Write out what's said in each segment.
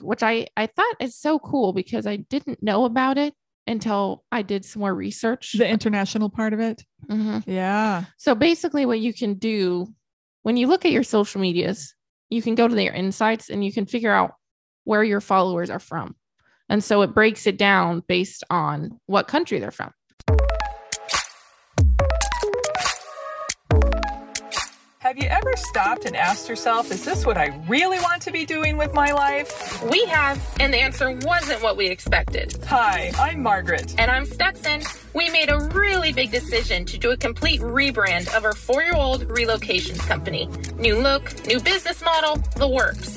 which I I thought is so cool because I didn't know about it until I did some more research. The international part of it. Mhm. Yeah. So basically, what you can do when you look at your social medias, you can go to their insights and you can figure out where your followers are from. And so it breaks it down based on what country they're from. Have you ever stopped and asked yourself, is this what I really want to be doing with my life? We have, and the answer wasn't what we expected. Hi, I'm Margaret. And I'm Stetson. We made a really big decision to do a complete rebrand of our four year old relocations company. New look, new business model, the works.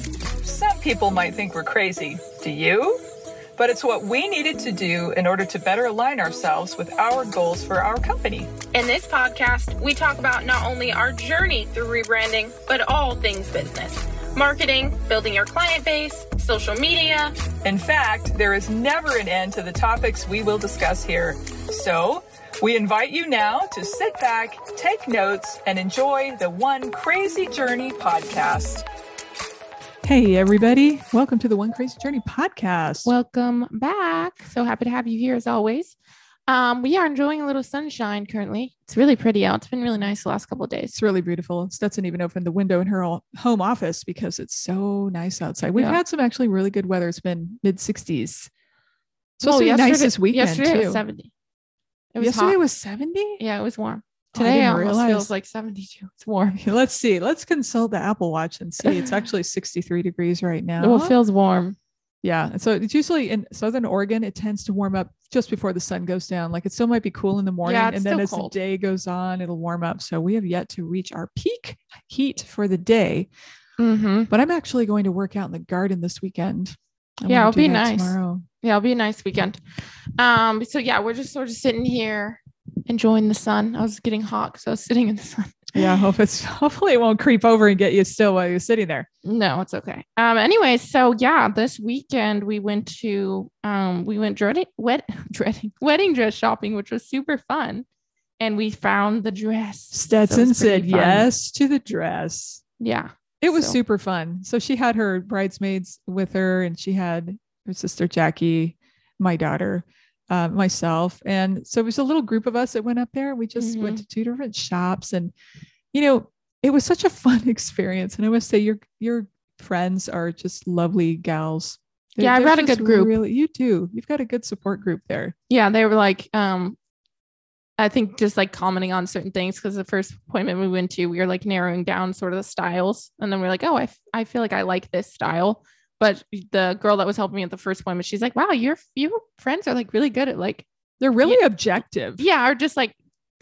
Some people might think we're crazy. Do you? But it's what we needed to do in order to better align ourselves with our goals for our company. In this podcast, we talk about not only our journey through rebranding, but all things business marketing, building your client base, social media. In fact, there is never an end to the topics we will discuss here. So, we invite you now to sit back, take notes, and enjoy the One Crazy Journey podcast. Hey, everybody. Welcome to the One Crazy Journey podcast. Welcome back. So happy to have you here as always. Um, we are enjoying a little sunshine currently. It's really pretty out. It's been really nice the last couple of days. it's really beautiful. Stetson even opened the window in her home office because it's so nice outside. We've Yeah. had some actually really good weather. It's been mid 60s. It's supposed to be nice Oh, this weekend, Yesterday too. was 70. It was yesterday hot. was 70? yeah, it was warm. Oh, I Today didn't almost realize. feels like 72. It's warm. Let's see. Let's consult the Apple Watch and see. It's actually 63 degrees right now. Well, it feels warm. Yeah. So it's usually in Southern Oregon, it tends to warm up just before the sun goes down. Like it still might be cool in the morning. Yeah, and then as cold. the day goes on, it'll warm up. So we have yet to reach our peak heat for the day. Mm-hmm. But I'm actually going to work out in the garden this weekend. I'm Yeah, it'll be nice. Tomorrow. Yeah, it'll be a nice weekend. Um, so yeah, we're just sort of sitting here enjoying the sun. I was getting hot because I was sitting in the sun. Yeah. Hope it's hopefully it won't creep over and get you still while you're sitting there. No, it's okay. Um, anyway, so yeah, this weekend we went to um we went dreading wet dreading wedding dress shopping, which was super fun. And we found the dress. Stetson pretty said fun. yes to the dress. Yeah. It was So- super fun. So she had her bridesmaids with her, and she had her sister Jackie, my daughter, uh, myself, and so it was a little group of us that went up there. We just went Mm-hmm. to two different shops, and you know, it was such a fun experience. And I must say, your your friends are just lovely gals. Yeah, I they're brought a good group. Really, you do. You've got a good support group there. Yeah, they were like, um, I think just like commenting on certain things because the first appointment we went to, we were like narrowing down sort of the styles, and then we are like, oh, I, f- I feel like I like this style. But the girl that was helping me at the first appointment, she's like, wow, your your friends are like really good at like, They're really objective. yeah, or just like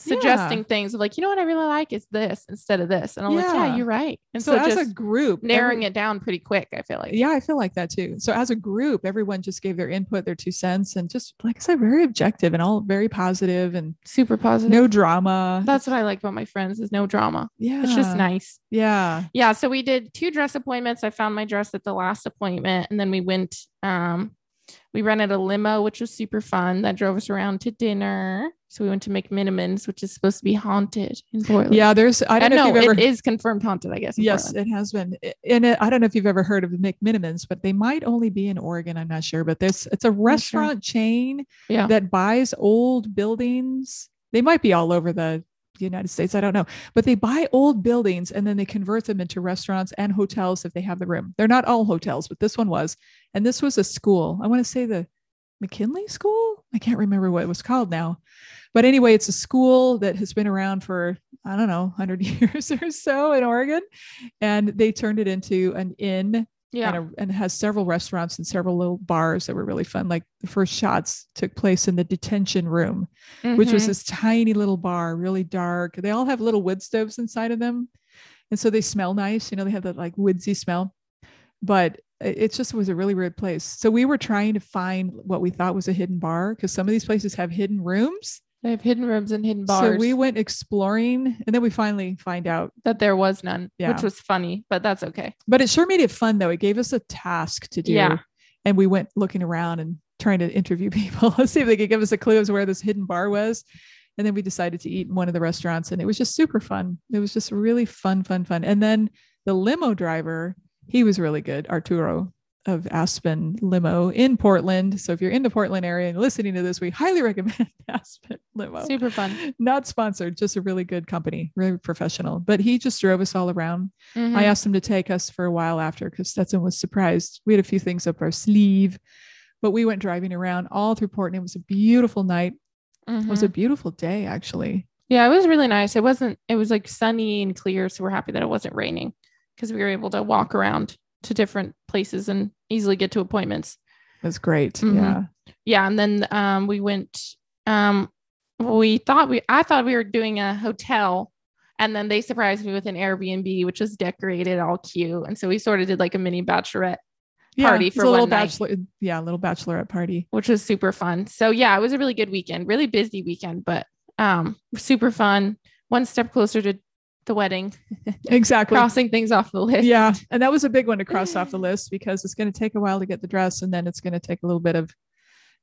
Yeah. suggesting things of like, you know what I really like is this instead of this, and I'm like, yeah, Yeah. you're right. And so, so, as a group, narrowing every- it down pretty quick, I feel like. yeah, I feel like that too. So as a group, everyone just gave their input, their two cents, and just like I said, very objective and all very positive and super positive. no drama. That's what I like about my friends is no drama. yeah, It's just nice. Yeah, yeah so we did two dress appointments i found my dress at the last appointment and then we went um we rented a limo which was super fun that drove us around to dinner so we went to McMenamins which is supposed to be haunted in portland yeah. There's I don't Uh, know no, if you've ever. it is confirmed haunted i guess Yes, Portland. it has been. And it, I don't know if you've ever heard of the McMenamins, but they might only be in Oregon. I'm not sure, but there's it's a restaurant chain Yeah. that buys old buildings. They might be all over the United States. I don't know, but they buy old buildings and then they convert them into restaurants and hotels if they have the room. They're not all hotels, but this one was. And this was a school. I want to say the McKinley School. I can't remember what it was called now. But anyway, it's a school that has been around for, I don't know, 100 years or so in Oregon. And they turned it into an inn yeah and, a, and it has several restaurants and several little bars that were really fun. Like the first shots took place in the detention room, which was Mhm. this tiny little bar, really dark. They all have little wood stoves inside of them. And so they smell nice. You know, they have that like woodsy smell. But it just was a really weird place. So we were trying to find what we thought was a hidden bar because some of these places have hidden rooms. They have hidden rooms and hidden bars So we went exploring and then we finally find out. that there was none Yeah. which was funny but that's okay But it sure made it fun though. It gave us a task to do. Yeah. And we went looking around and trying to interview people. Let's see if they could give us a clue as to where this hidden bar was. And then we decided to eat in one of the restaurants and it was just super fun. It was just really fun, fun, fun. And then the limo driver, he was really good, Arturo. Of Aspen limo in Portland. So if you're in the Portland area and listening to this, we highly recommend Aspen limo. Super fun. Not sponsored, just a really good company, really professional. But he just drove us all around. Mhm. I asked him to take us for a while after because Stetson was surprised. We had a few things up our sleeve, but we went driving around all through Portland. It was a beautiful night. It was Mhm. a beautiful day, actually. Yeah, it was really nice. It wasn't, it was like sunny and clear. So we're happy that it wasn't raining because we were able to walk around to different places and easily get to appointments. That's great. Mhm. Yeah. Yeah. And then um, we went, um, we thought we, I thought we were doing a hotel. And then they surprised me with an Airbnb, which was decorated all cute. And so we sort of did like a mini bachelorette, Yeah, Party was for a little night. bachelor. Yeah, a little bachelorette party. which was super fun. So yeah, it was a really good weekend, really busy weekend, but um, super fun. One step closer to the wedding, Exactly. crossing things off the list. Yeah. And that was a big one to cross off the list because it's going to take a while to get the dress and then it's going to take a little bit of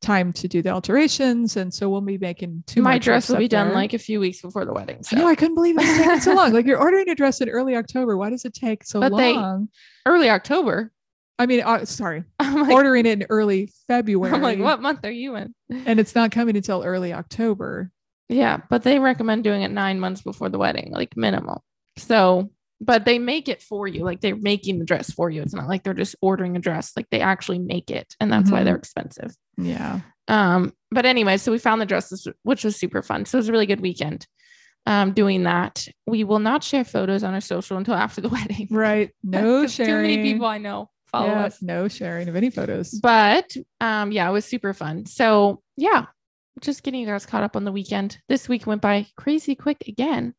time to do the alterations. And so we'll be making two My dress will be done there. like a few weeks before the wedding. I know I couldn't believe it's taking so long. Like you're ordering a dress in early October. Why does it take so But they- long? early October. I mean, uh, sorry, I'm like, ordering it in early February. I'm like, what month are you in? And it's not coming until early October. Yeah, but they recommend doing it nine months before the wedding, like minimal. So, but they make it for you. Like they're making the dress for you. It's not like they're just ordering a dress. Like they actually make it, and that's why Mhm. they're expensive. Yeah. Um, but anyway, so we found the dresses, which was super fun. So it was a really good weekend. Um, doing that. We will not share photos on our social until after the wedding. Right. No sharing. Too many people I know follow Yeah, us. No sharing of any photos. But um, yeah, it was super fun. So yeah, just getting you guys caught up on the weekend. This week went by crazy quick again.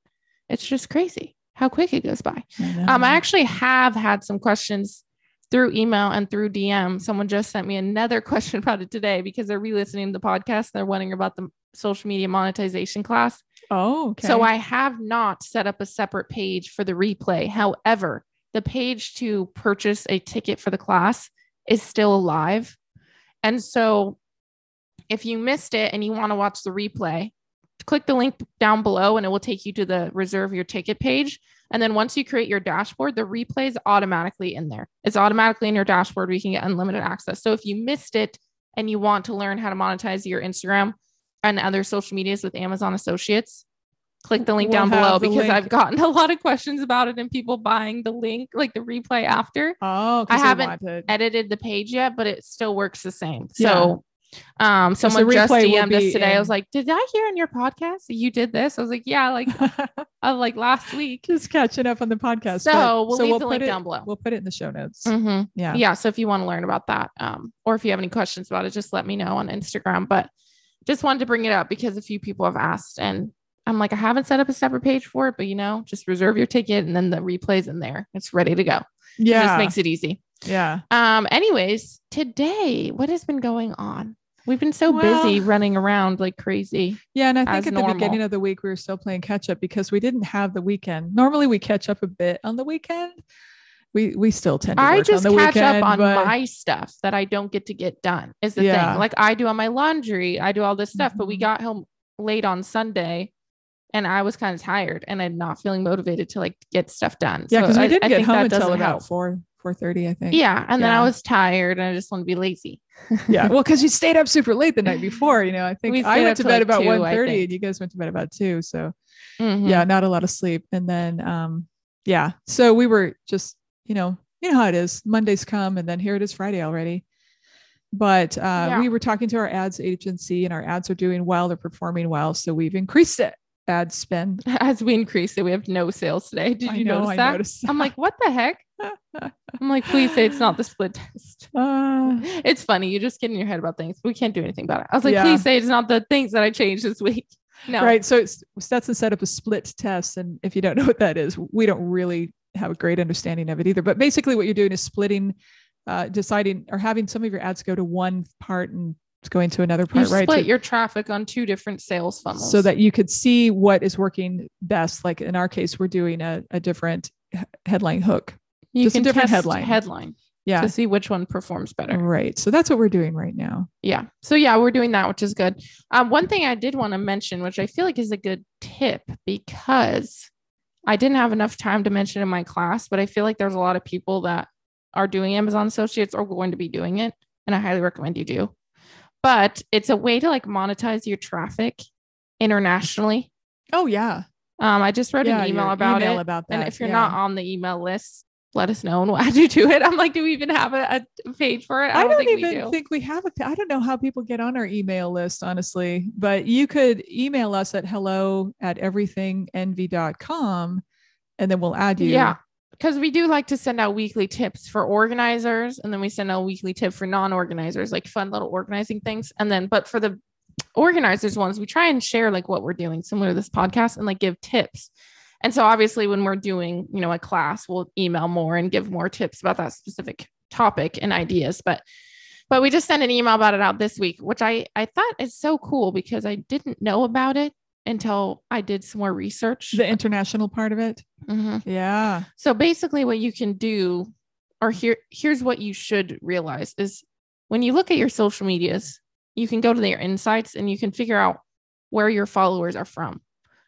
It's just crazy how quick it goes by. Um, Uh-huh. I actually have had some questions through email and through DM. Someone just sent me another question about it today because they're re-listening to the podcast. They're wondering about the social media monetization class. Oh, okay. So I have not set up a separate page for the replay. However, the page to purchase a ticket for the class is still alive. And so if you missed it and you want to watch the replay, click the link down below and it will take you to the reserve your ticket page. And then once you create your dashboard, the replay is automatically in there. It's automatically in your dashboard where you can get unlimited access. So if you missed it and you want to learn how to monetize your Instagram and other social medias with Amazon Associates, click the link We'll down below because link. I've gotten a lot of questions about it and people buying the link, like the replay after. Oh, I haven't. Edited the page yet, but it still works the same. So um So the someone just DM'd us today. I was like, Did I hear in your podcast that you did this? I was like, Yeah, like uh, like last week. Just catching up on the podcast. So but- we'll leave the put link it- down below. We'll put it in the show notes. Mhm. Yeah. yeah so if you want to learn about that um or if you have any questions about it just let me know on instagram but just wanted to bring it up because a few people have asked and i'm like i haven't set up a separate page for it but you know just reserve your ticket and then the replay's in there it's ready to go it Yeah. just makes it easy yeah. um anyways today what has been going on we've been so Well- busy running around like crazy Yeah. And I think at the beginning of the week, we were still playing catch up because we didn't have the weekend. Normally we catch up a bit on the weekend. We we still tend to I work just on the catch weekend, up on but- my stuff that I don't get to get done is the Yeah. thing. Like I do on my laundry, I do all this stuff, but we Mhm. got home late on Sunday and I was kind of tired and I'm not feeling motivated to like get stuff done. Yeah, So because we I- didn't I get think home until about help. four four thirty, I think. Yeah. And then I was tired and I just want to be lazy. yeah. Well, because you stayed up super late the night before. You know, I think We I went to bed like, about 2, one thirty, and you guys went to bed about two. So Mhm. yeah, not a lot of sleep. And then um, yeah. So we were just, you know, you know how it is. Mondays come and then here it is Friday already. But uh, Yeah. we were talking to our ads agency and our ads are doing well, they're performing well. So we've increased it ad spend. As we increase it, we have no sales today. Did you know, notice that? noticed I'm like, what the heck? I'm like, please say it's not the split test. Uh, It's funny. You just get in your head about things. We can't do anything about it. I was like, Yeah. please say it's not the things that I changed this week. No. Right. So it's Stetson set up a split test. And if you don't know what that is, we don't really have a great understanding of it either. But basically, what you're doing is splitting, uh, deciding or having some of your ads go to one part and going to another You part, right? split To- your traffic on two different sales funnels. so that you could see what is working best. Like in our case, we're doing a, a different headline hook. you just a can different test headline. headline Yeah. to see which one performs better. Right. So that's what we're doing right now. Yeah. So yeah, we're doing that, which is good. Um, one thing I did want to mention, which I feel like is a good tip because I didn't have enough time to mention in my class, but I feel like there's a lot of people that are doing Amazon Associates or going to be doing it. And I highly recommend you do. But it's a way to like monetize your traffic internationally. Oh yeah. Um, I just wrote Yeah, an email about email it. about and if you're yeah. not on the email list, let us know and we'll add you to it. I'm like, do we even have a, a page for it? I don't, think even we do. think we have a. I don't know how people get on our email list, honestly. But you could email us at hello at everythingenvy.com and then we'll add you. Yeah. Because we do like to send out weekly tips for organizers, and then we send out a weekly tip for non-organizers, like fun little organizing things. And then, but for the organizers ones, we try and share like what we're doing, similar to this podcast, and like give tips. And so obviously when we're doing, you know, a class, we'll email more and give more tips about that specific topic and ideas. But but we just sent an email about it out this week, which I I thought is so cool because I didn't know about it until I did some more research. The international part of it. Mhm. Yeah. So basically, what you can do, or here, here's what you should realize is when you look at your social medias, you can go to their insights and you can figure out where your followers are from.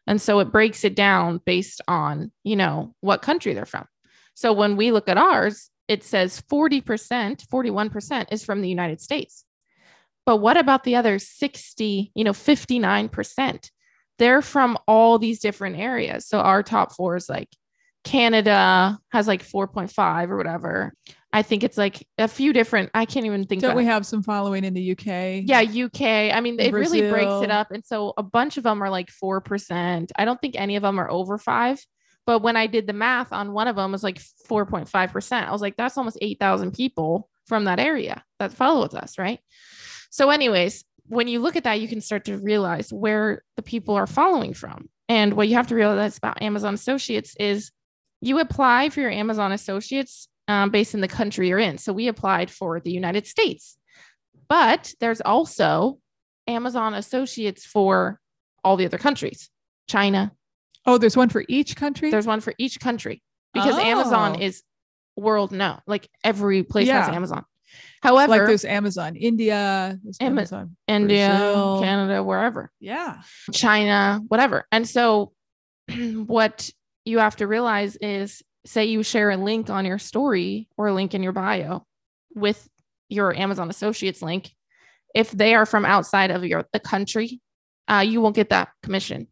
And so it breaks it down based on, you know, what country they're from. So when we look at ours, it says 40%, 41% is from the United States. But what about the other 60, you know, 59%? They're from all these different areas. So our top four is like Canada has like 4.5 or whatever. I think it's like a few different, I can't even think Don't we have some following in the UK? yeah, UK. I mean, it really breaks it up. And so a bunch of them are like 4%. I don't think any of them are over five. But when I did the math on one of them, it was like 4.5%. I was like, that's almost 8,000 people from that area that follow with us. Right. So, anyways, when you look at that, you can start to realize where the people are following from. And what you have to realize about Amazon Associates is you apply for your Amazon Associates um, based in the country you're in. So we applied for the United States, but there's also Amazon Associates for all the other countries. China, Oh, there's one for each country. there's one for each country because Amazon Oh. is world known. Like every place has Amazon. However, like there's Amazon India, there's Ama- Amazon India, Brazil. Canada, wherever. Yeah. China, whatever. And so, what you have to realize is say you share a link on your story or a link in your bio with your Amazon Associates link. If they are from outside of your the country, uh, you won't get that commission.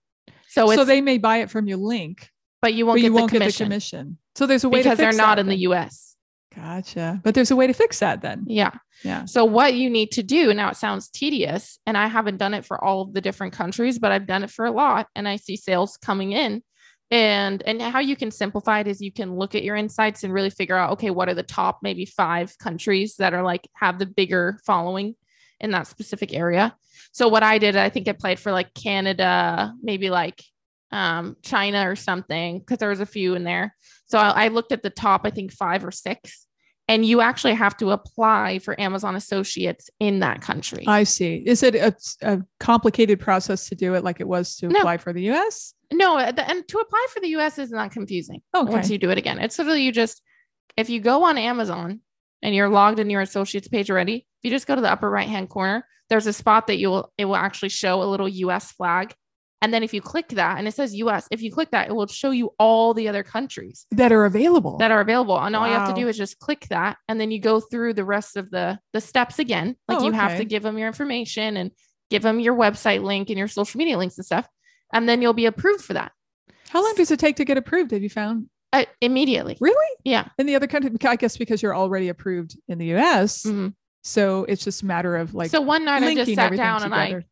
So, it's, so they may buy it from your link, but you won't, but get, you the won't get the commission. So there's a way because they're not that in the. U.S. Gotcha. But there's a way to fix that then. Yeah. Yeah. So what you need to do now it sounds tedious and I haven't done it for all of the different countries but I've done it for a lot and I see sales coming in and and how you can simplify it is you can look at your insights and really figure out okay what are the top maybe 5 countries that are like have the bigger following in that specific area. So what I did I think I played for like Canada, maybe like um China or something because there was a few in there. So I, I looked at the top I think 5 or 6 and you actually have to apply for Amazon Associates in that country. I see. Is it a, a complicated process to do it like it was to No. apply for the US? no, uh, the- and to apply for the US is not confusing Okay. once you do it again. It's literally you just, if you go on Amazon and you're logged in your associates page already, if you just go to the upper right hand corner, there's a spot that you will, it will actually show a little US flag. And then if you click that and it says US, if you click that, it will show you all the other countries that are available. that are available. And all you have to do is just click that. And then you go through the rest of the the steps again. Like Oh, you have to give them your information and give them your website link and your social media links and stuff. And then you'll be approved for that How long does it take to get approved? Have you found uh, immediately. really Yeah. in the other country? I guess because you're already approved in the US. Mhm. So it's just a matter of like so one night I just linking sat everything down and I together.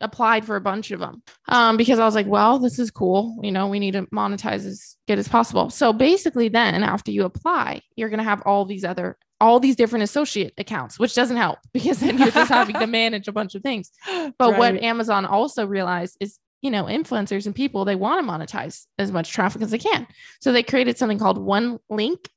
Applied for a bunch of them um, because I was like, well, this is cool. You know, we need to monetize as good as possible. So basically, then after you apply, you're going to have all these other, all these different associate accounts, which doesn't help because then you're just having to manage a bunch of things. But what Amazon also realized is, you know, influencers and people, they want to monetize as much traffic as they can. So they created something called One Link.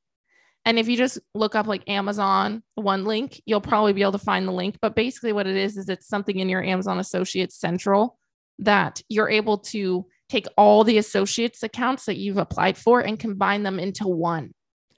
And if you just look up like Amazon One Link, you'll probably be able to find the link. But basically, what it is, is it's something in your Amazon Associates Central that you're able to take all the associates accounts that you've applied for and combine them into one.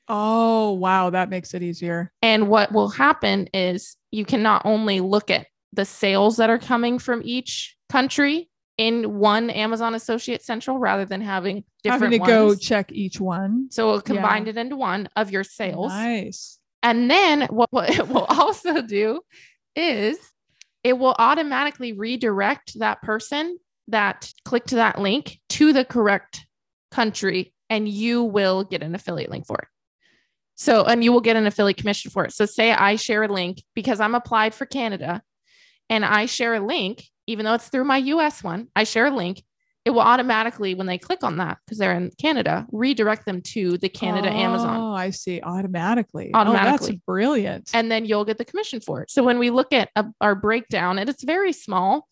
Oh wow, that makes it easier. And what will happen is you can not only look at the sales that are coming from each country in one Amazon Associate Central rather than having different Having to go check each one. so combined it into one of your sales. Nice. And then what, what it will also do is it will automatically redirect that person that clicked that link to the correct country and you will get an affiliate link for it. So, and you will get an affiliate commission for it. So, say I share a link because I'm applied for Canada and I share a link, even though it's through my US one, I share a link. It will automatically, when they click on that, because they're in Canada, redirect them to the Canada Amazon. Oh, I see. Automatically. Automatically. Oh, that's brilliant. And then you'll get the commission for it. So, when we look at a, our breakdown, and it's very small,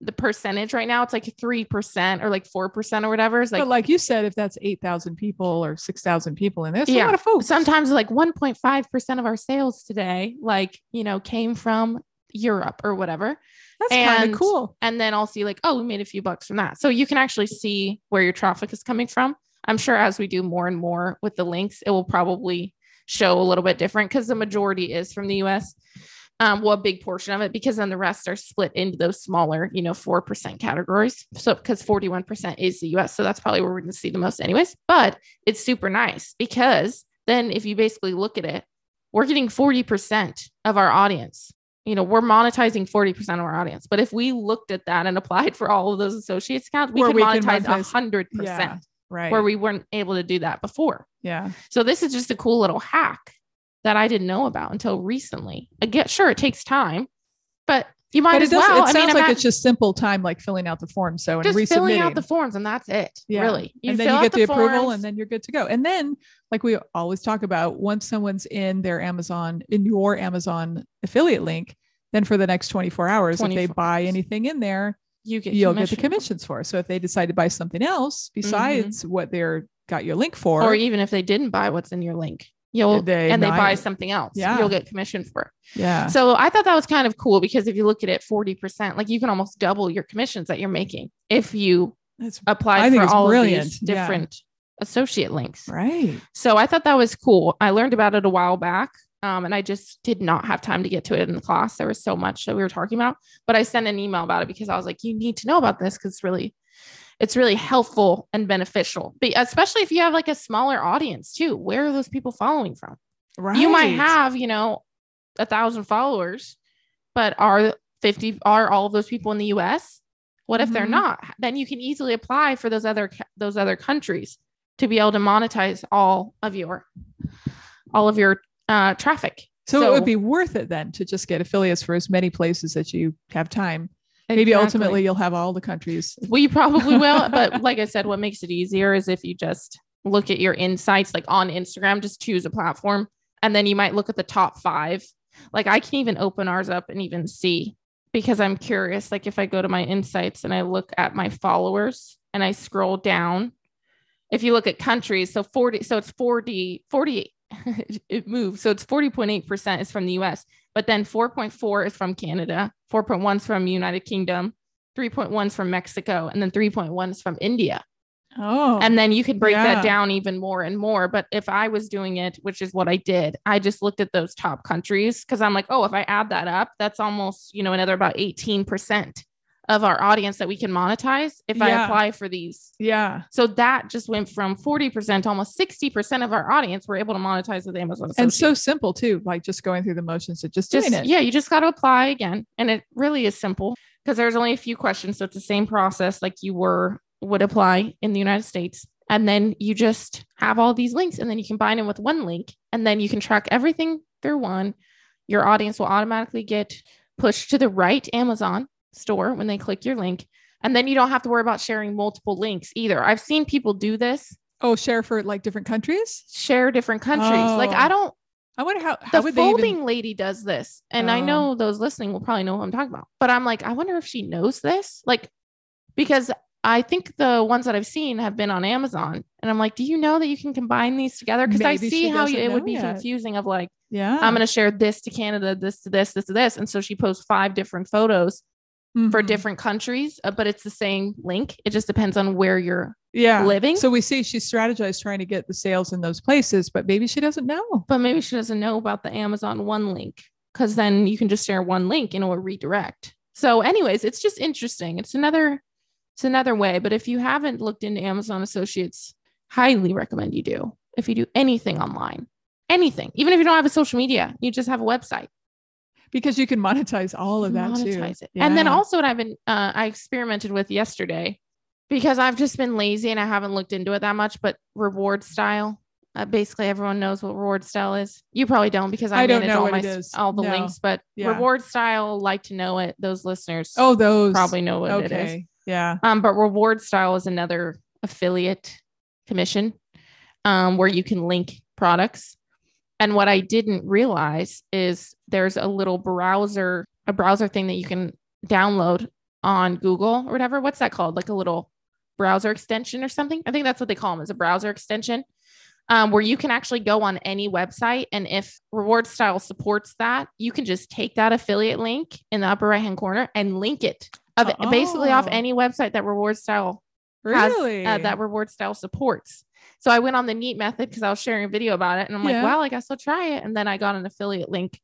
the percentage right now, it's like 3% or like 4% or whatever. It's like, but like you said, if that's 8,000 people or 6,000 people in this, Yeah. a lot of folks. sometimes like 1.5% of our sales today, like, you know, came from Europe or whatever. that's kind of cool. And then I'll see like, oh, we made a few bucks from that. So you can actually see where your traffic is coming from. I'm sure as we do more and more with the links, it will probably show a little bit different because the majority is from the US. Um, well, a big portion of it because then the rest are split into those smaller, you know, 4% categories. So because 41% is the US. So that's probably where we're going to see the most, anyways. But it's super nice because then if you basically look at it, we're getting 40% of our audience. You know, we're monetizing 40% of our audience. But if we looked at that and applied for all of those associates accounts, we Where could we can monetize monetize- a 100%, Yeah. Right. where we weren't able to do that before. yeah. So this is just a cool little hack that I didn't know about until recently. Again, sure, it takes time, but you might But as well. it I sounds mean, like it's just simple time, like filling out the form. So and just filling out the forms, and that's it. Yeah. Really, and then you get the, approval forms. and then you're good to go. And then, like we always talk about, once someone's in their Amazon, in your Amazon affiliate link, then for the next 24 hours, if they 24 buy hours. anything in there, you get you'll get the commissions for. So if they decide to buy something else mm-hmm. besides what they're got your link for, or even if they didn't buy what's in your link, you'll They and they buy something else, Yeah. you'll get commission for it. yeah, So I thought that was kind of cool because if you look at it, forty percent, like you can almost double your commissions that you're making if you that's apply I for all these Yeah. different associate links. right. So I thought that was cool. I learned about it a while back. Um, and I just did not have time to get to it in the class. There was so much that we were talking about, but I sent an email about it because I was like, you need to know about this because it's really, it's really helpful and beneficial. But especially if you have like a smaller audience too. Where are those people following from? Right. You might have, you know, a thousand followers, but are 50 are all of those people in the US? What if they're Mhm. not? Then you can easily apply for those other those other countries to be able to monetize all of your all of your uh traffic. So, it would be worth it then to just get affiliates for as many places that you have time. Maybe ultimately you'll have all the countries. we probably will, but like I said, what makes it easier is if you just look at your insights like on Instagram, just choose a platform and then you might look at the top 5. Like I can even open ours up and even see because I'm curious like if I go to my insights and I look at my followers and I scroll down if you look at countries so 40 so it's 40 40 it moves so it's 40.8% is from the US but then 4.4 is from Canada 4.1 is from United Kingdom 3.1 is from Mexico and then 3.1 is from India Oh, and then you could break yeah. that down even more and more but if I was doing it which is what I did I just looked at those top countries cuz I'm like oh if I add that up that's almost you know another about 18% of our audience that we can monetize if I apply for these yeah. so that just went from 40% to almost 60% of our audience were able to monetize with Amazon. And so simple too, like just going through the motions of just, just doing it. yeah, you just got to apply again. And it really is simple because there's only a few questions. So it's the same process like you were would apply in the United States. And then you just have all these links and then you combine them with one link and then you can track everything through one. Your audience will automatically get pushed to the right Amazon store when they click your link. And then you don't have to worry about sharing multiple links either. I've seen people do this Oh, share for like different countries. share different countries. Like Oh. I don't I wonder how, how the folding even, lady does this. And I Oh. know those listening will probably know what I'm talking about. But I'm like, I wonder if she knows this. Like, because I think the ones that I've seen have been on Amazon. And I'm like, do you know that you can combine these together? Because I see how you, it would be yet. confusing of like, yeah. I'm going to share this to Canada, this to this, this to this. And so she posts five different photos for Mhm. different countries, uh, but it's the same link. It just depends on where you're yeah. living. So we see she strategized trying to get the sales in those places, but maybe she doesn't know. but maybe she doesn't know about the Amazon one link because then you can just share one link and it will redirect. So, anyways, it's just interesting. It's another it's another way. But if you haven't looked into Amazon Associates, highly recommend you do. If you do anything online, anything. Even if you don't have a social media, you just have a website. Because you can monetize all of that too. monetize it. And then also what I've been uh, I experimented with yesterday because I've just been lazy and I haven't looked into it that much, but reward style. Uh, basically, everyone knows what reward style is. You probably don't because I, I don't manage know all my all the No. links. But Yeah. reward style, like to know it. Those listeners Oh, those probably know what it is. Yeah. Um, but reward style is another affiliate commission um, where you can link products. And what I didn't realize is there's a little browser, a browser thing that you can download on Google or whatever. What's that called? Like a little browser extension or something. I think that's what they call them is a browser extension. Um, where you can actually go on any website. And if Reward Style supports that, you can just take that affiliate link in the upper right hand corner and link it of basically off Oh. any website that Reward Style has, Really? uh, that reward style supports. So I went on the neat method because I was sharing a video about it and I'm like, Yeah. well, I guess I'll try it. And then I got an affiliate link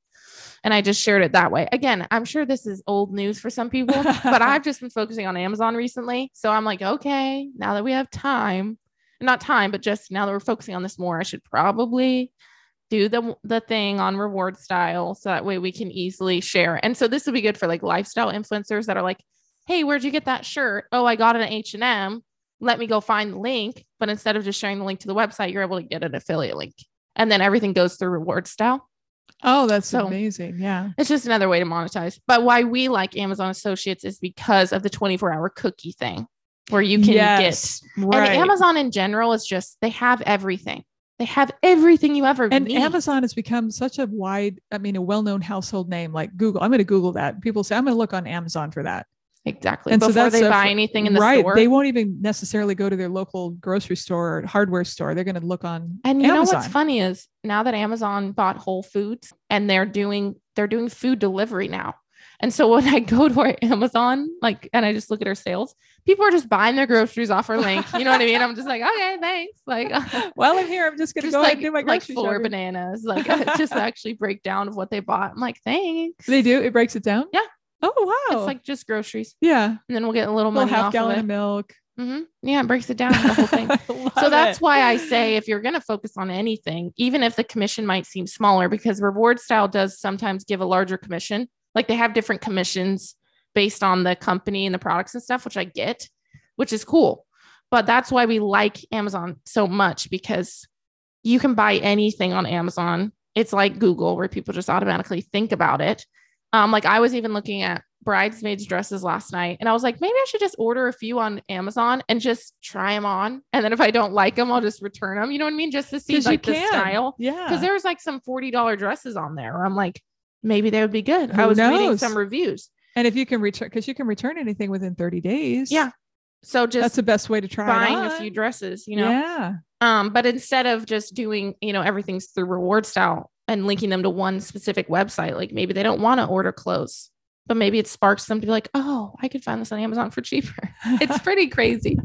and I just shared it that way. Again, I'm sure this is old news for some people, but I've just been focusing on Amazon recently. So I'm like, okay, now that we have time, not time, but just now that we're focusing on this more, I should probably do the the thing on reward style so that way we can easily share. And so this would be good for like lifestyle influencers that are like, "Hey, where'd you get that shirt? Oh, I got it at H&M. Let me go find the link." But instead of just sharing the link to the website, you're able to get an affiliate link. And then everything goes through reward style. oh, that's So- amazing. Yeah. It's just another way to monetize. But why we like Amazon Associates is because of the 24-hour cookie thing where you can get yes. right. and Amazon in general is just they have everything. They have everything you ever and need. Amazon has become such a wide, I mean, a well-known household name like Google. I'm going to Google that. People say I'm going to look on Amazon for that. Exactly. And so that's they a buy anything in the right. store. They won't even necessarily go to their local grocery store or hardware store. They're going to look on and you Amazon. know what's funny is now that Amazon bought Whole Foods and they're doing they're doing food delivery now. And so when I go to our Amazon, like, and I just look at our sales, people are just buying their groceries off our link. You know what I mean? I'm just like, okay, thanks. Like, while I'm here. I'm just going to just go like, and do my like four shopping. bananas, like just actually break down of what they bought. I'm like, thanks. They do. It breaks it down. Yeah. Oh wow. It's like just groceries, yeah, and then we'll get a little a little half gallon of of it. milk. hmm Yeah, it breaks it down the whole thing. so that's why I say if you're going to focus on anything, even if the commission might seem smaller, because reward style does sometimes give a larger commission. Like they have different commissions based on the company and the products and stuff, which I get, which is cool. But that's why we like Amazon so much because you can buy anything on Amazon. It's like Google where people just automatically think about it. Um, like I was even looking at bridesmaids dresses last night and I was like, maybe I should just order a few on Amazon and just try them on. And then if I don't like them, I'll just return them. You know what I mean? Just to see 'Cause you like the can. style. Yeah. Because there was like some $40 dresses on there I'm like, maybe they would be good. I Who was reading some reviews. and if you can return, because you can return anything within 30 days. Yeah. So just That's the best way to try buying a few dresses, you know? Yeah. Um, but instead of just doing, you know, everything's through reward style and linking them to one specific website, like maybe they don't want to order clothes, but maybe it sparks them to be like, oh, I could find this on Amazon for cheaper. it's pretty crazy.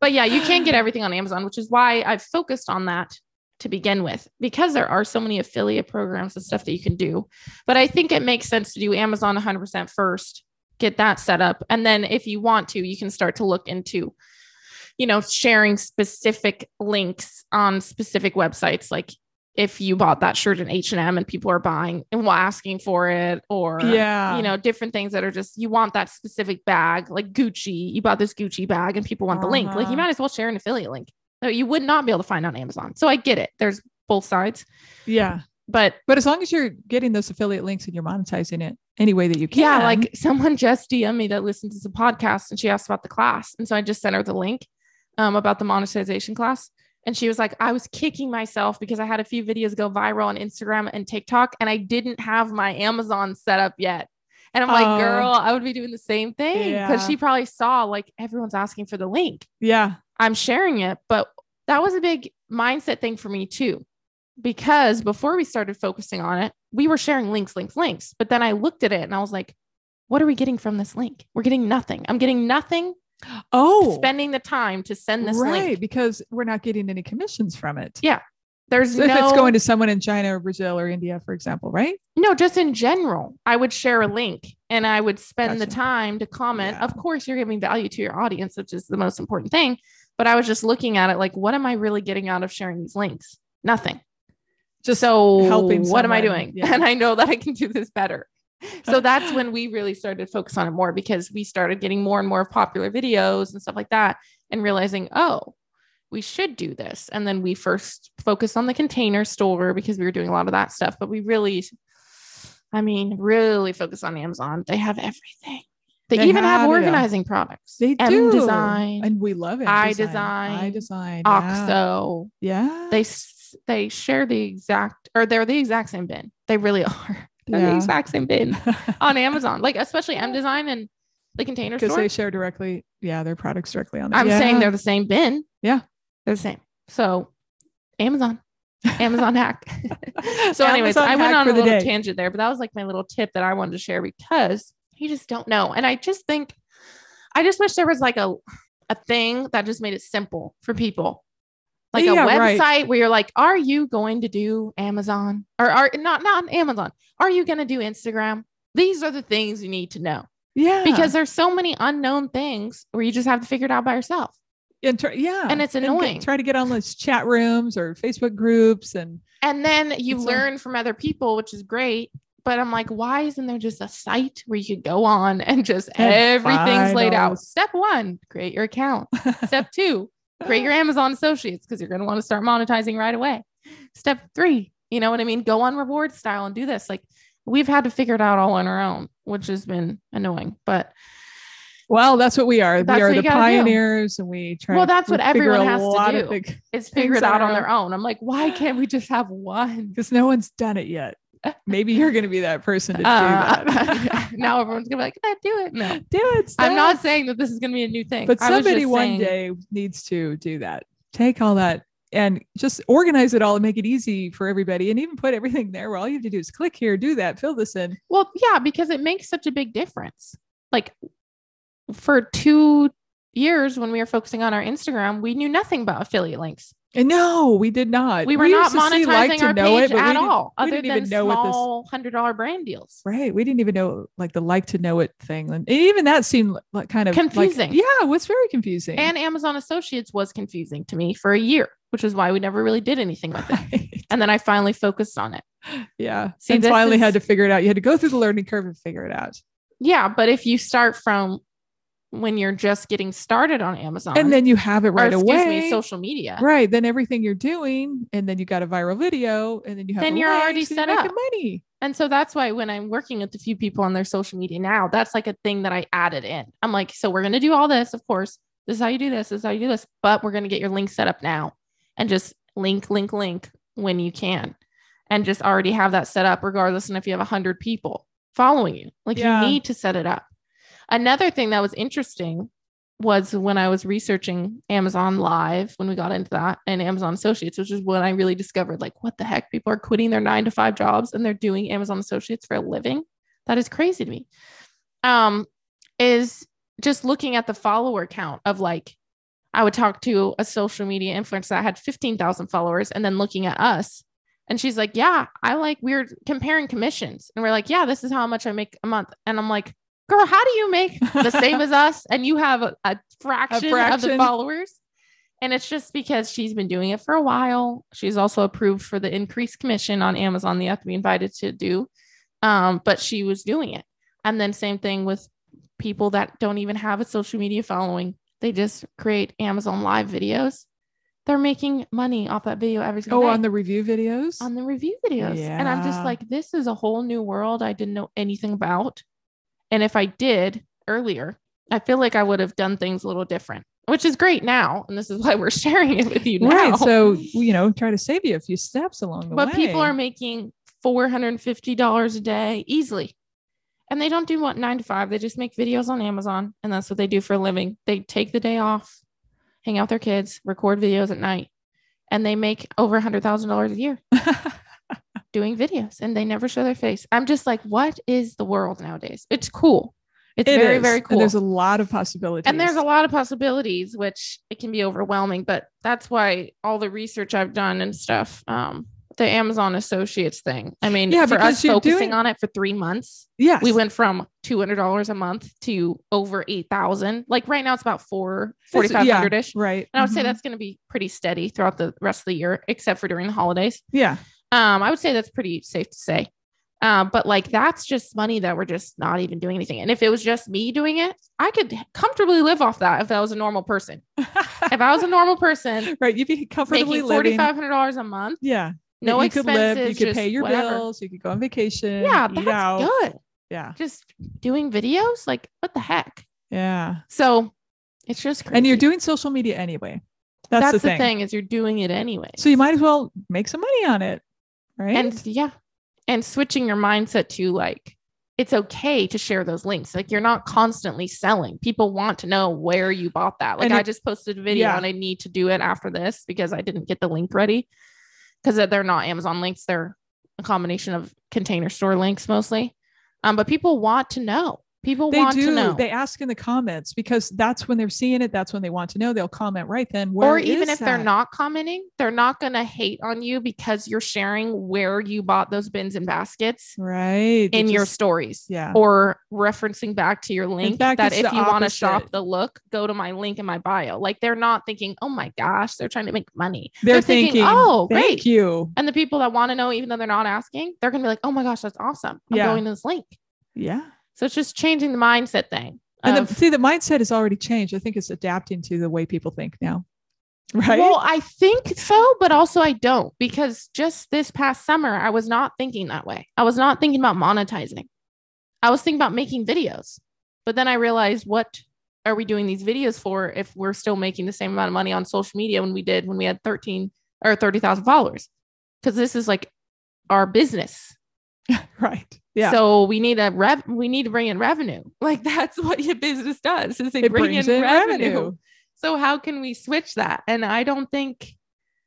But yeah, you can't get everything on Amazon, which is why I've focused on that to begin with, because there are so many affiliate programs and stuff that you can do. But I think it makes sense to do Amazon 100% first, get that set up. And then if you want to, you can start to look into you know, sharing specific links on specific websites. Like if you bought that shirt in H&M and people are buying and asking for it or, Yeah. you know, different things that are just, you want that specific bag, like Gucci, you bought this Gucci bag and people want the link. Like you Uh-huh. might as well share an affiliate link that you would not be able to find on Amazon. So I get it. There's both sides, Yeah. but But as long as you're getting those affiliate links and you're monetizing it any way that you can. Yeah, like someone just DM'd me that listened to the podcast and she asked about the class. And so I just sent her the link um, about the monetization class. And she was like, I was kicking myself because I had a few videos go viral on Instagram and TikTok and I didn't have my Amazon set up yet. And I'm Oh. like, girl, I would be doing the same thing because Yeah. she probably saw like everyone's asking for the link. yeah. I'm sharing it. But that was a big mindset thing for me too. Because before we started focusing on it, we were sharing links, links, links. But then I looked at it and I was like, what are we getting from this link? We're getting nothing. I'm getting nothing Oh, spending the time to send this right. link. Because we're not getting any commissions from it. Yeah. There's So no, if it's going to someone in China or Brazil or India, for example, right? no, just in general, I would share a link and I would spend the time to comment. Yeah. Of course, you're giving value to your audience, which is the most important thing. But I was just looking at it like, what am I really getting out of sharing these links? Nothing. Just so helping what am I doing? yeah. And I know that I can do this better. So that's when we really started to focus on it more because we started getting more and more popular videos and stuff like that and realizing, oh, we should do this. And then we first focused on the container store because we were doing a lot of that stuff. But we really, I mean, really focus on Amazon. They have everything. They, They even have, have it organizing products. they M do Design, and we love it. I design, I Design. Oxo. Yeah. They they share the exact or they're the exact same bin. They really are. They're the exact same bin on Amazon. Like especially mDesign and the container because they share directly. Yeah, their products directly on there. I'm saying they're the same bin. Yeah. They're the same. So Amazon. Amazon hack. so, anyways, Amazon I went on a little day. tangent there, but that was like my little tip that I wanted to share because you just don't know. And I just think I just wish there was like a a thing that just made it simple for people. Like a Yeah, right. website where you're like, are you going to do Amazon or are not not Amazon? Are you going to do Instagram? These are the things you need to know Yeah. because there's so many unknown things where you just have to figure it out by yourself. and try, yeah, And it's get- annoying. try to get on those chat rooms or Facebook groups and And then you a- learn from other people, which is great. But I'm like, why isn't there just a site where you could go on and just And everything's laid out? Step one, create your account. Step two, create your Amazon associates because you're going to want to start monetizing right away. Step three, you know what I mean? Go on reward style and do this. Like we've had to figure it out all on our own, which has been annoying. But well, that's what we are. That's we are the gotta do. pioneers, and we try. Well, that's what everyone has to do. It's figure it out on their own. I'm like, why can't we just have one? Because no one's done it yet. Maybe you're going to be that person to do Uh, that. now everyone's gonna be like, "Yeah, do it. No, do it. I'm not saying that this is going to be a new thing, But somebody one saying- day needs to do that. Take all that and just organize it all and make it easy for everybody, and even put everything there. Where all you have to do is click here, do that, fill this in. Well, yeah, because it makes such a big difference. Like for two years when we were focusing on our Instagram, we knew nothing about affiliate links. And no, we did not. We were not see, like monetizing to our know page it, but we at didn't- all, we other didn't than even know what this- small hundred dollar brand deals. Right. We didn't even know like the like to know it thing. And even that seemed like kind of like- Confusing. yeah, it was very confusing. And Amazon Associates was confusing to me for a year, which is why we never really did anything with it. And then I finally focused on it. yeah. See, and finally is- had to figure it out. You had to go through the learning curve and figure it out. Yeah, but if you start from when you're just getting started on Amazon, and then you have it right or, excuse away. me, social media, Right. Then everything you're doing, and then you got a viral video, and then you have Then the you're already set you're up. money. And so that's why when I'm working with a few people on their social media now, that's like a thing that I added in. I'm like, so we're going to do all this, of course. This is how you do this. This is how you do this. But we're going to get your link set up now and just link, link, link when you can. And just already have that set up, regardless. And if you have a 100 people following you, like Yeah. you need to set it up. Another thing that was interesting was when I was researching Amazon Live, when we got into that, and Amazon Associates, which is when I really discovered like, what the heck? People are quitting their nine to five jobs and they're doing Amazon Associates for a living. That is crazy to me. Um, is just looking at the follower count of like, I would talk to a social media influencer that had 15,000 followers and then looking at us. And she's like, Yeah, I like, we are comparing commissions. And we're like, Yeah, this is how much I make a month. And I'm like, Girl, how do you make the same as us? And you have a, a, fraction, of the followers. And it's just because she's been doing it for a while. She's also approved for the increased commission on Amazon. They have to be invited to do. Um, but she was doing it. And then same thing with people that don't even have a social media following. They just create Amazon live videos. They're making money off that video every single Oh, day on the review videos. on the review videos. And I'm just like, this is a whole new world I didn't know anything about. And if I did earlier, I feel like I would have done things a little different, which is great now. And this is why we're sharing it with you now. Right. So, you know, try to save you a few steps along the but way. But people are making $450 a day easily. And they don't do what nine to five. They just make videos on Amazon. And that's what they do for a living. They take the day off, hang out with their kids, record videos at night, and they make over a hundred thousand dollars a year doing videos and they never show their face. I'm just like, what is the world nowadays? It's cool. It's It very, is, very and cool. there's a lot of possibilities. And there's a lot of possibilities, which it can be overwhelming, but that's why all the research I've done and stuff, um, the Amazon Associates thing. I mean, Yeah, for us focusing doing- on it for three months, yes. we went from two hundred dollars a month to over eight thousand. Like right now, it's about four forty five yeah, ish. Right. And I would say Mhm. that's going to be pretty steady throughout the rest of the year, except for during the holidays. yeah. Um, I would say that's pretty safe to say. Uh, but like that's just money that we're just not even doing anything. And if it was just me doing it, I could comfortably live off that if I was a normal person. if I was a normal person right, you'd be comfortably making forty five hundred dollars a month, Yeah. no you could live, expenses, you could pay your whatever. bills, you could go on vacation, Yeah, that's out. good. Yeah. Just doing videos, like what the heck? Yeah. So it's just crazy. And you're doing social media anyway. That's, that's, the, the, thing. thing. is you're doing it anyway. So you might as well make some money on it. Right. and yeah and switching your mindset to like it's okay to share those links. Like you're not constantly selling. People want to know where you bought that. Like And i just posted a video yeah. and i need to do it after this because i didn't get the link ready. Because they're not amazon links. They're a combination of container store links mostly. Um but people want to know people they want do. to know They ask in the comments because that's when they're seeing it. That's when they want to know. They'll comment right then. Where or even if they're not commenting they're not going to hate on you because you're sharing where you bought those bins and baskets right in your stories yeah. or referencing back to your link fact, that if you want to shop the look, go to my link in my bio. Like they're not thinking, oh my gosh, they're trying to make money. they're, they're thinking, thinking, "Oh, thank great." you. And the people that want to know, even though they're not asking, they're gonna be like, oh my gosh, that's awesome. I'm Yeah. going to this link. Yeah. So it's just changing the mindset thing. And the, see, the mindset has already changed. I think it's adapting to the way people think now. Right. Well, I think so, but also I don't because just this past summer, I was not thinking that way. I was not thinking about monetizing. I was thinking about making videos. But then I realized what are we doing these videos for if we're still making the same amount of money on social media when we did when we had 13 or 30,000 followers? Because this is like our business. right. Yeah. So we need a rev we need to bring in revenue. Like that's what your business does is they it bring in in revenue. revenue. So how can we switch that? And I don't think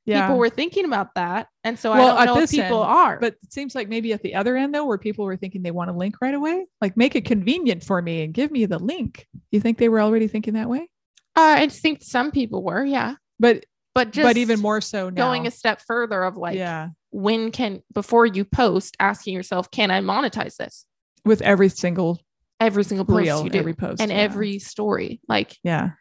Yeah. people were thinking about that. And so Well, I don't know if people end, are. But it seems like maybe at the other end though, where people were thinking they want a link right away, like make it convenient for me and give me the link. You think they were already thinking that way? uh, I think some people were, yeah. But But just but even more so now. going a step further of like yeah, when can before you post asking yourself, can I monetize this? with every single Every single post reel, you do every post, and yeah. every story. Like yeah,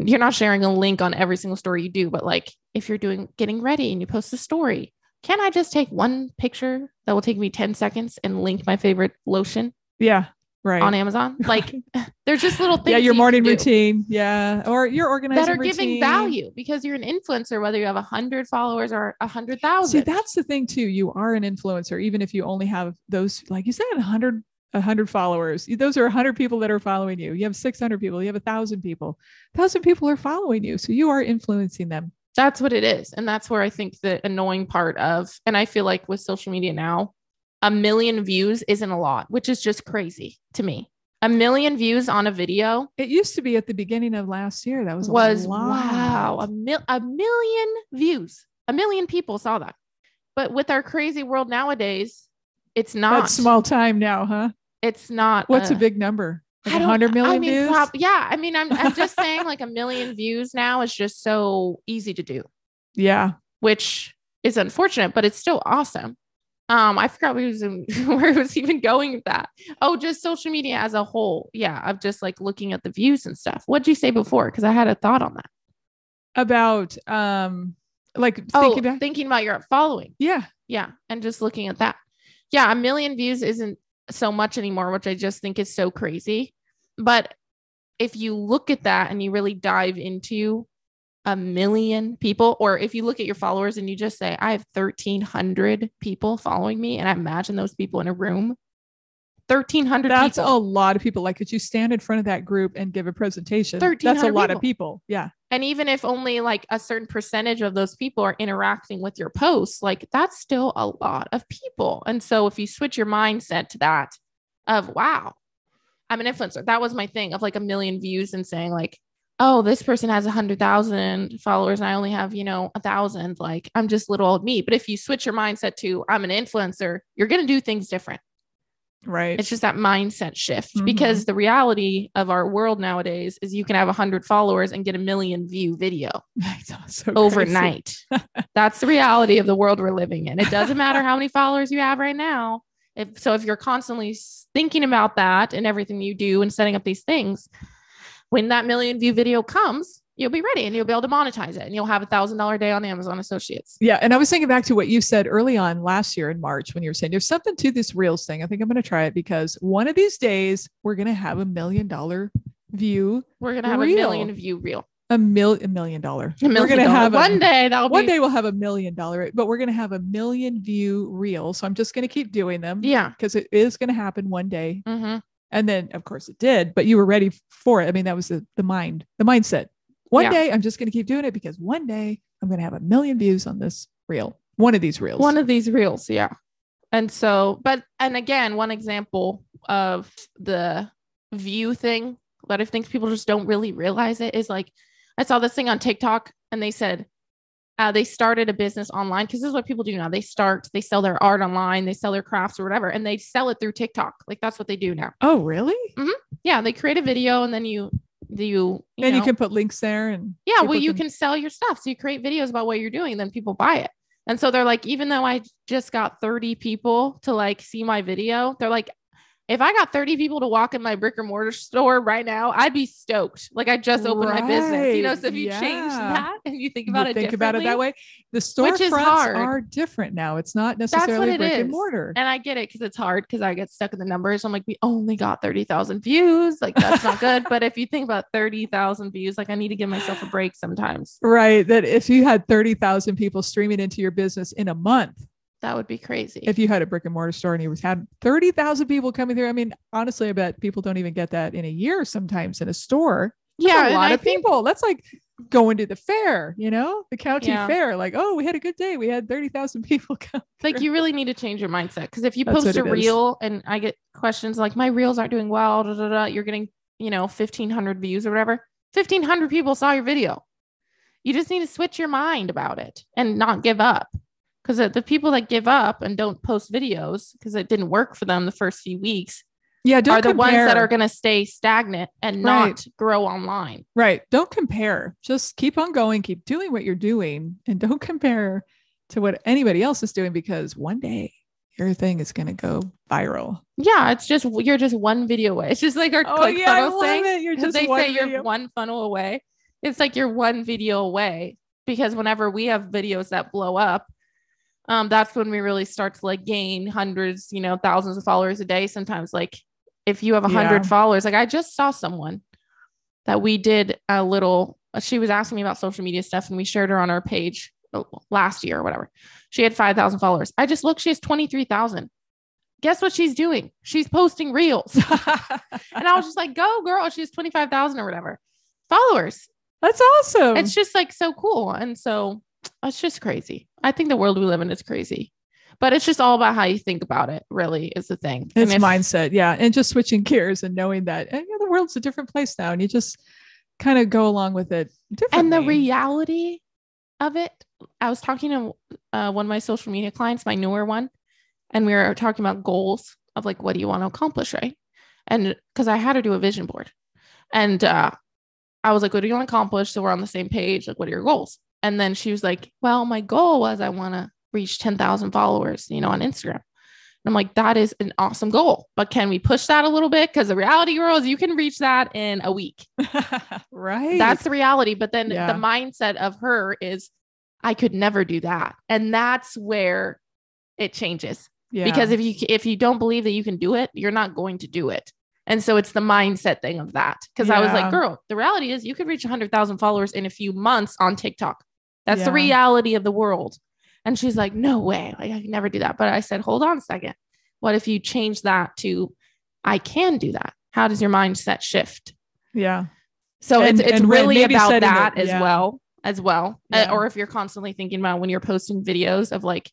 you're not sharing a link on every single story you do, but like if you're doing getting ready and you post a story, can I just take one picture that will take me 10 seconds and link my favorite lotion yeah, right. on Amazon? Like there's just little things yeah, your you morning routine, yeah, or your organizing that are giving value because you're an influencer, whether you have a hundred followers or a hundred thousand. See, that's the thing too. You are an influencer, even if you only have those, like you said, a hundred, a hundred followers. Those are a hundred people that are following you. You have six hundred people. You have a thousand people. thousand people are following you, so you are influencing them. that's what it is. And that's where I think the annoying part of, and I feel like with social media now, a million views isn't a lot, which is just crazy to me. A million views on a video It used to be at the beginning of last year. That was a was lot. wow, a, mil- a million views. A million people saw that. But with our crazy world nowadays, it's not That's small time now, huh? It's not What's uh, a big number? Like I 100 million I mean, views? prob- yeah. I mean, I'm, I'm just saying like a million views now is just so easy to do, yeah. which is unfortunate, but it's still awesome. Um, I forgot where was, where it was even going with that. Oh, just social media as a whole. Yeah, of just like looking at the views and stuff. What'd you say before? Because I had a thought on that. About um like Oh, thinking about thinking about your following. yeah. Yeah, and just looking at that. Yeah, a million views isn't so much anymore, which I just think is so crazy. But if you look at that and you really dive into a million people, or if you look at your followers and you just say, I have 1,300 people following me, and I imagine those people in a room, 1,300 That's people. a lot of people. Like, could you stand in front of that group and give a presentation? That's a 1,300 lot people. of people. Yeah. And even if only like a certain percentage of those people are interacting with your posts, like that's still a lot of people. And so if you switch your mindset to that of wow, I'm an influencer. That was my thing of like a million views and saying like, oh, this person has a hundred thousand followers and I only have, you know, a thousand. Like I'm just little old me. But if you switch your mindset to I'm an influencer, you're gonna do things different. Right. It's just that mindset shift Mhm. because the reality of our world nowadays is you can have a hundred followers and get a million view video so overnight. That's the reality of the world we're living in. It doesn't matter how many followers you have right now. If so, if you're constantly thinking about that and everything you do and setting up these things, when that million view video comes, you'll be ready and you'll be able to monetize it and you'll have a thousand dollar day on Amazon Associates. Yeah. And I was thinking back to what you said early on last year in March when you were saying there's something to this Reels thing. I think I'm going to try it because one of these days we're going to have a million dollar view, We're gonna have Reel. a million view reel. a mil, a million dollar. A million we're going to dollar. have a- one day that'll one be day we'll have a million dollar, but we're going to have a million view reel. So I'm just going to keep doing them. yeah. Because it is going to happen one day. hmm And then of course it did, but you were ready for it. I mean, that was the, the mind, the mindset. One Yeah. day I'm just going to keep doing it because one day I'm going to have a million views on this reel. One of these reels. One of these reels, yeah. And so, but and again, one example of the view thing that I think people just don't really realize it is like I saw this thing on TikTok and they said uh, they started a business online because this is what people do now. They start, they sell their art online, they sell their crafts or whatever, and they sell it through TikTok. Like that's what they do now. oh, really? Yeah, they create a video and then you do you, you and you can put links there and yeah, well, you can sell your stuff. So you create videos about what you're doing, then people buy it. And so they're like, even though I just got 30 people to like see my video, they're like, if I got 30 people to walk in my brick and mortar store right now, I'd be stoked. Like I just opened my business, you know. So if you change that and you think about it, think about it that way. The storefronts are different now. It's not necessarily it brick and mortar. And I get it because it's hard because I get stuck in the numbers. I'm like, we only got 30,000 views. Like that's not good. But if you think about 30,000 views, like I need to give myself a break sometimes. right. That if you had 30,000 people streaming into your business in a month, That would be crazy. if you had a brick and mortar store and you had 30,000 people coming through, I mean, honestly, I bet people don't even get that in a year sometimes in a store. That's yeah, a lot of think- people. That's like going to the fair, you know, the county Yeah. fair. Like, oh, we had a good day. We had 30,000 people come. like you really need to change your mindset because if you That's post a it is. reel and I get questions like my reels aren't doing well, da, da, da, you're getting you know 1500 views or whatever. 1500 people saw your video. You just need to switch your mind about it and not give up. Because the people that give up and don't post videos because it didn't work for them the first few weeks Yeah. Don't are the ones that are going to stay stagnant and Right. not grow online. Right. Don't compare. Just keep on going, keep doing what you're doing, and don't compare to what anybody else is doing because one day your thing is going to go viral. Yeah, it's just you're just one video away. It's just like our oh, click funnel thing. it. You're Because they say you're one funnel away. It's like you're one video away because whenever we have videos that blow up, um, that's when we really start to like gain hundreds, you know, thousands of followers a day. Sometimes, like if you have a hundred Yeah. followers, like I just saw someone that we did a little. She was asking me about social media stuff, and we shared her on our page uh, last year or whatever. She had five thousand followers. I just looked; she has twenty three thousand. Guess what she's doing? She's posting reels. And I was just like, go girl. She has 25,000 or whatever followers. That's awesome. It's just like so cool. And so it's just crazy. I think the world we live in is crazy, but it's just all about how you think about it, really, is the thing. It's if- mindset. Yeah. And just switching gears and knowing that and, you know, the world's a different place now. And you just kind of go along with it And the reality of it, I was talking to uh, one of my social media clients, my newer one, and we were talking about goals of like, what do you want to accomplish? Right. And because I had her do a vision board. And uh, I was like, what do you want to accomplish? So we're on the same page. Like, what are your goals? And then she was like, well, my goal was I want to reach 10,000 followers, you know, on Instagram. And I'm like, that is an awesome goal. But can we push that a little bit? Because the reality, girl, is you can reach that in a week. right. That's the reality. But then Yeah. the mindset of her is, I could never do that. And that's where it changes. yeah. Because if you if you don't believe that you can do it, you're not going to do it. And so it's the mindset thing of that. Because I was like, girl, the reality is you could reach 100,000 followers in a few months on TikTok. That's the reality of the world. And she's like, no way. Like, I can never do that. But I said, hold on a second. What if you change that to, I can do that? How does your mindset shift? yeah. So And- it's it's and really about that it- as well, as well. Uh, or if you're constantly thinking about when you're posting videos of like,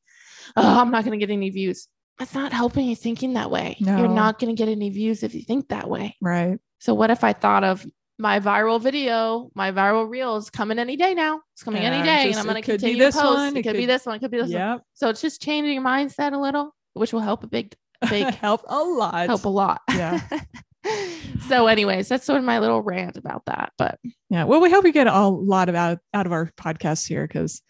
oh, I'm not going to get any views. That's not helping you thinking that way. No. You're not going to get any views if you think that way. Right. So what if I thought of my viral video, my viral reel is coming any day now. It's coming any day, just- and I'm going to continue to this post. one, It, it could, be this one. It could be this one. Yep. So it's just changing your mindset a little, which will help a big, big help a lot. help a lot. Yeah. so, anyways, that's sort of my little rant about that. But Yeah. Well, we hope we get a lot of out, out of our podcasts here because,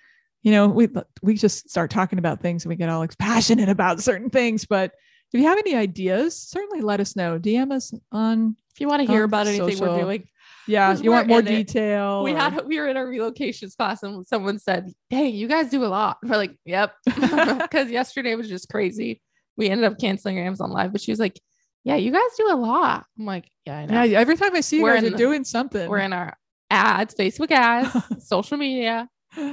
you know, we we just start talking about things and we get all like, passionate about certain things. But if you have any ideas, certainly let us know. DM us on if you want to hear about anything we're doing, Yeah, you want more in it. detail. we or- had we were in a relocations class and someone said, "Hey, you guys do a lot." We're like, "Yep," because yesterday was just crazy. We ended up canceling our Amazon Live, but she was like, "Yeah, you guys do a lot." I'm like, "Yeah, I know." yeah, every time I see you We're guys in are doing something. We're in our ads, Facebook ads, social media,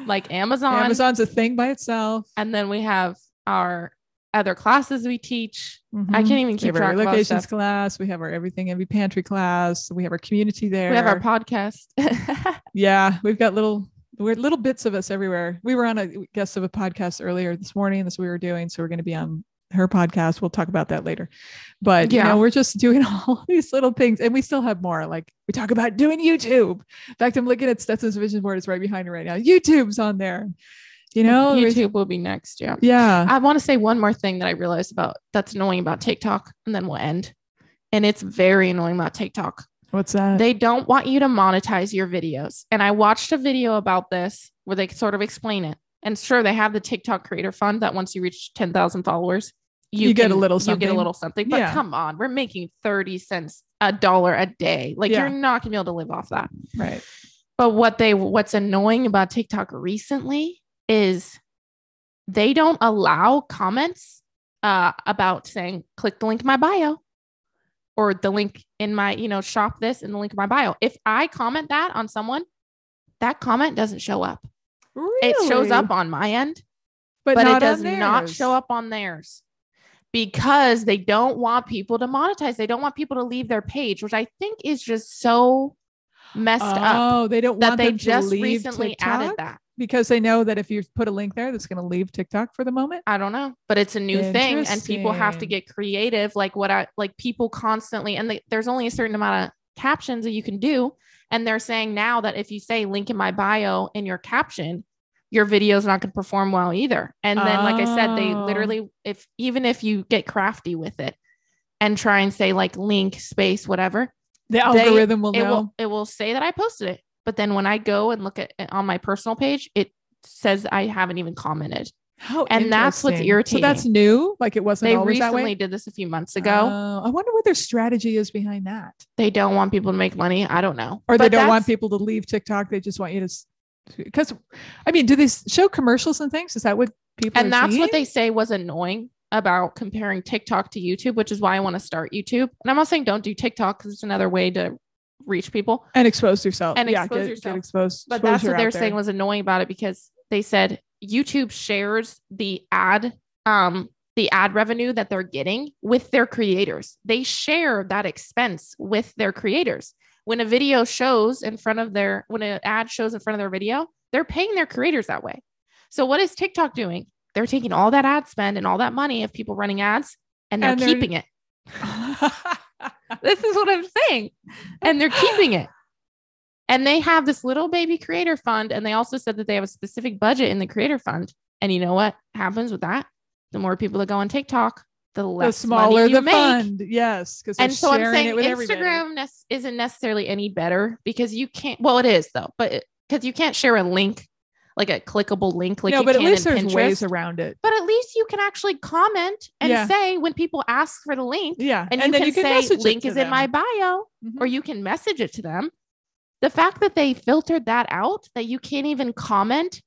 like Amazon, Amazon's a thing by itself. and then we have our other classes we teach. I Mhm. can't even keep our track of all the relocations stuff. class. We have our everything every pantry class. We have our community there. We have our podcast. yeah, we've got little we're little bits of us everywhere. We were on a guest of a podcast earlier this morning. That's what we were doing. So we're going to be on her podcast. We'll talk about that later. But you Yeah. know, we're just doing all these little things, and we still have more. Like we talk about doing YouTube. In fact, I'm looking at Stetson's vision board. It's right behind her right now. YouTube's on there. You know, YouTube will be next. Yeah. Yeah. I want to say one more thing that I realized about that's annoying about TikTok, and then we'll end. And it's very annoying about TikTok. What's that? They don't want you to monetize your videos. And I watched a video about this where they sort of explain it. And sure, they have the TikTok Creator Fund that once you reach 10,000 followers, You get a little something. You get a little something. But Yeah. come on, we're making 30 cents a dollar a day. Like Yeah. you're not gonna be able to live off that. right. But what they what's annoying about TikTok recently is they don't allow comments uh, about saying click the link in my bio or the link in my you know shop this and the link in my bio. If I comment that on someone, that comment doesn't show up. Really? It shows up on my end, but, but, not it does not show up on theirs because they don't want people to monetize. They don't want people to leave their page, which I think is just so messed up Oh, they don't that want they them to just recently added that. Because they know that if you put a link there, that's going to leave TikTok for the moment. I don't know, but it's a new thing, and people have to get creative. Like what I like, people constantly, and they, there's only a certain amount of captions that you can do, and they're saying now that if you say "link in my bio" in your caption, your video is not going to perform well either. And then, like I said, they Oh. literally, if even if you get crafty with it and try and say like link space whatever, The They- algorithm will it know. will it will say that I posted it. But then when I go and look at it on my personal page, it says I haven't even commented. How and that's what's irritating. So that's new. Like it wasn't They always that recently did this a few months ago. Oh, I wonder what their strategy is behind that. they don't want people to make money. I don't know. Or they don't want people to leave TikTok. They just want you to. Because, I mean, do they show commercials and things? Is that what people? And that's what they say was annoying about comparing TikTok to YouTube, which is why I want to start YouTube. And I'm not saying don't do TikTok because it's another way to reach people. and expose yourself And yeah, expose get, yourself. Get exposed. But that's what they're saying was annoying about it because they said YouTube shares the ad um the ad revenue that they're getting with their creators. They share that expense with their creators. When a video shows in front of their when an ad shows in front of their video, they're paying their creators that way. So what is TikTok doing? They're taking all that ad spend and all that money of people running ads and they're And they're- keeping it. This is what I'm saying. And they're keeping it. And they have this little baby creator fund. And they also said that they have a specific budget in the creator fund. And you know what happens with that? The more people that go on TikTok, the the less smaller money you the make. fund. Yes, because And so I'm saying. Instagram ne- isn't necessarily any better because you can't. Well, it is though, but because you can't share a link, like a clickable link, like no, you but at can least in there's ways around it. But at least you can actually comment and Yeah. say when people ask for the link, Yeah, and, you, then can say link is in my them. bio Mhm. or you can message it to them the fact that they filtered that out that you can't even comment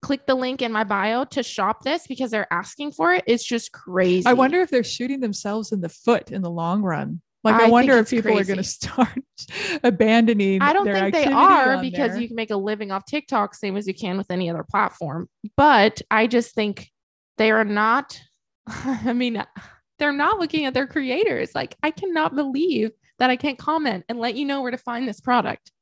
click the link in my bio to shop this because they're asking for it, it is just crazy I wonder if they're shooting themselves in the foot in the long run. Like I I, wonder if people are going to start abandoning. I don't their think they are because there. you can make a living off TikTok same as you can with any other platform. But I just think they are not, I mean, they're not looking at their creators. Like, I cannot believe that I can't comment and let you know where to find this product.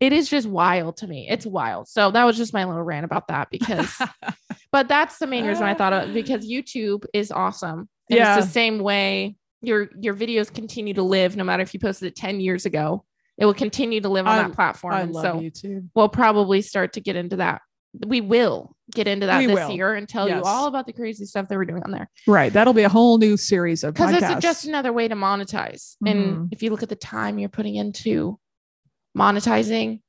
It is just wild to me. It's wild. So that was just my little rant about that because, but that's the main reason I thought of because YouTube is awesome. And Yeah. It's the same way your your videos continue to live no matter if you posted it 10 years ago. It will continue to live on I- that platform. I and love so YouTube. we'll probably start to get into that. We will get into that We this will. year and tell Yes. you all about the crazy stuff that we're doing on there. Right, that'll be a whole new series of Because it's just another way to monetize. And Mhm. if you look at the time you're putting into monetizing,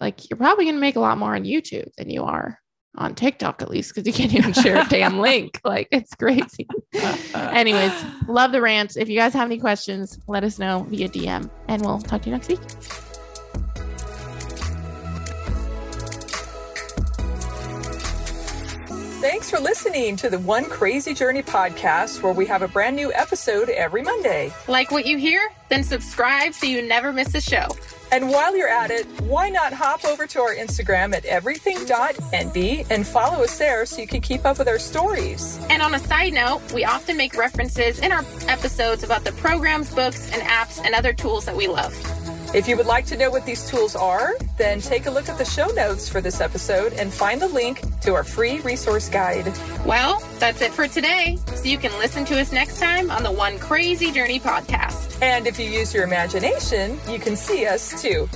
like you're probably going to make a lot more on YouTube than you are on TikTok at least because you can't even share a damn link. Like it's crazy. Anyways, love the rants. If you guys have any questions, let us know via DM and we'll talk to you next week. Thanks for listening to the One Crazy Journey podcast, where we have a brand new episode every Monday. Like what you hear? Then subscribe so you never miss a show. And while you're at it, why not hop over to our Instagram at Everything.Envy and follow us there so you can keep up with our stories. And on a side note, we often make references in our episodes about the programs, books, and apps and other tools that we love. If you would like to know what these tools are, then take a look at the show notes for this episode and find the link to our free resource guide. Well, that's it for today. So you can listen to us next time on the One Crazy Journey podcast. And if you use your imagination, you can see us too.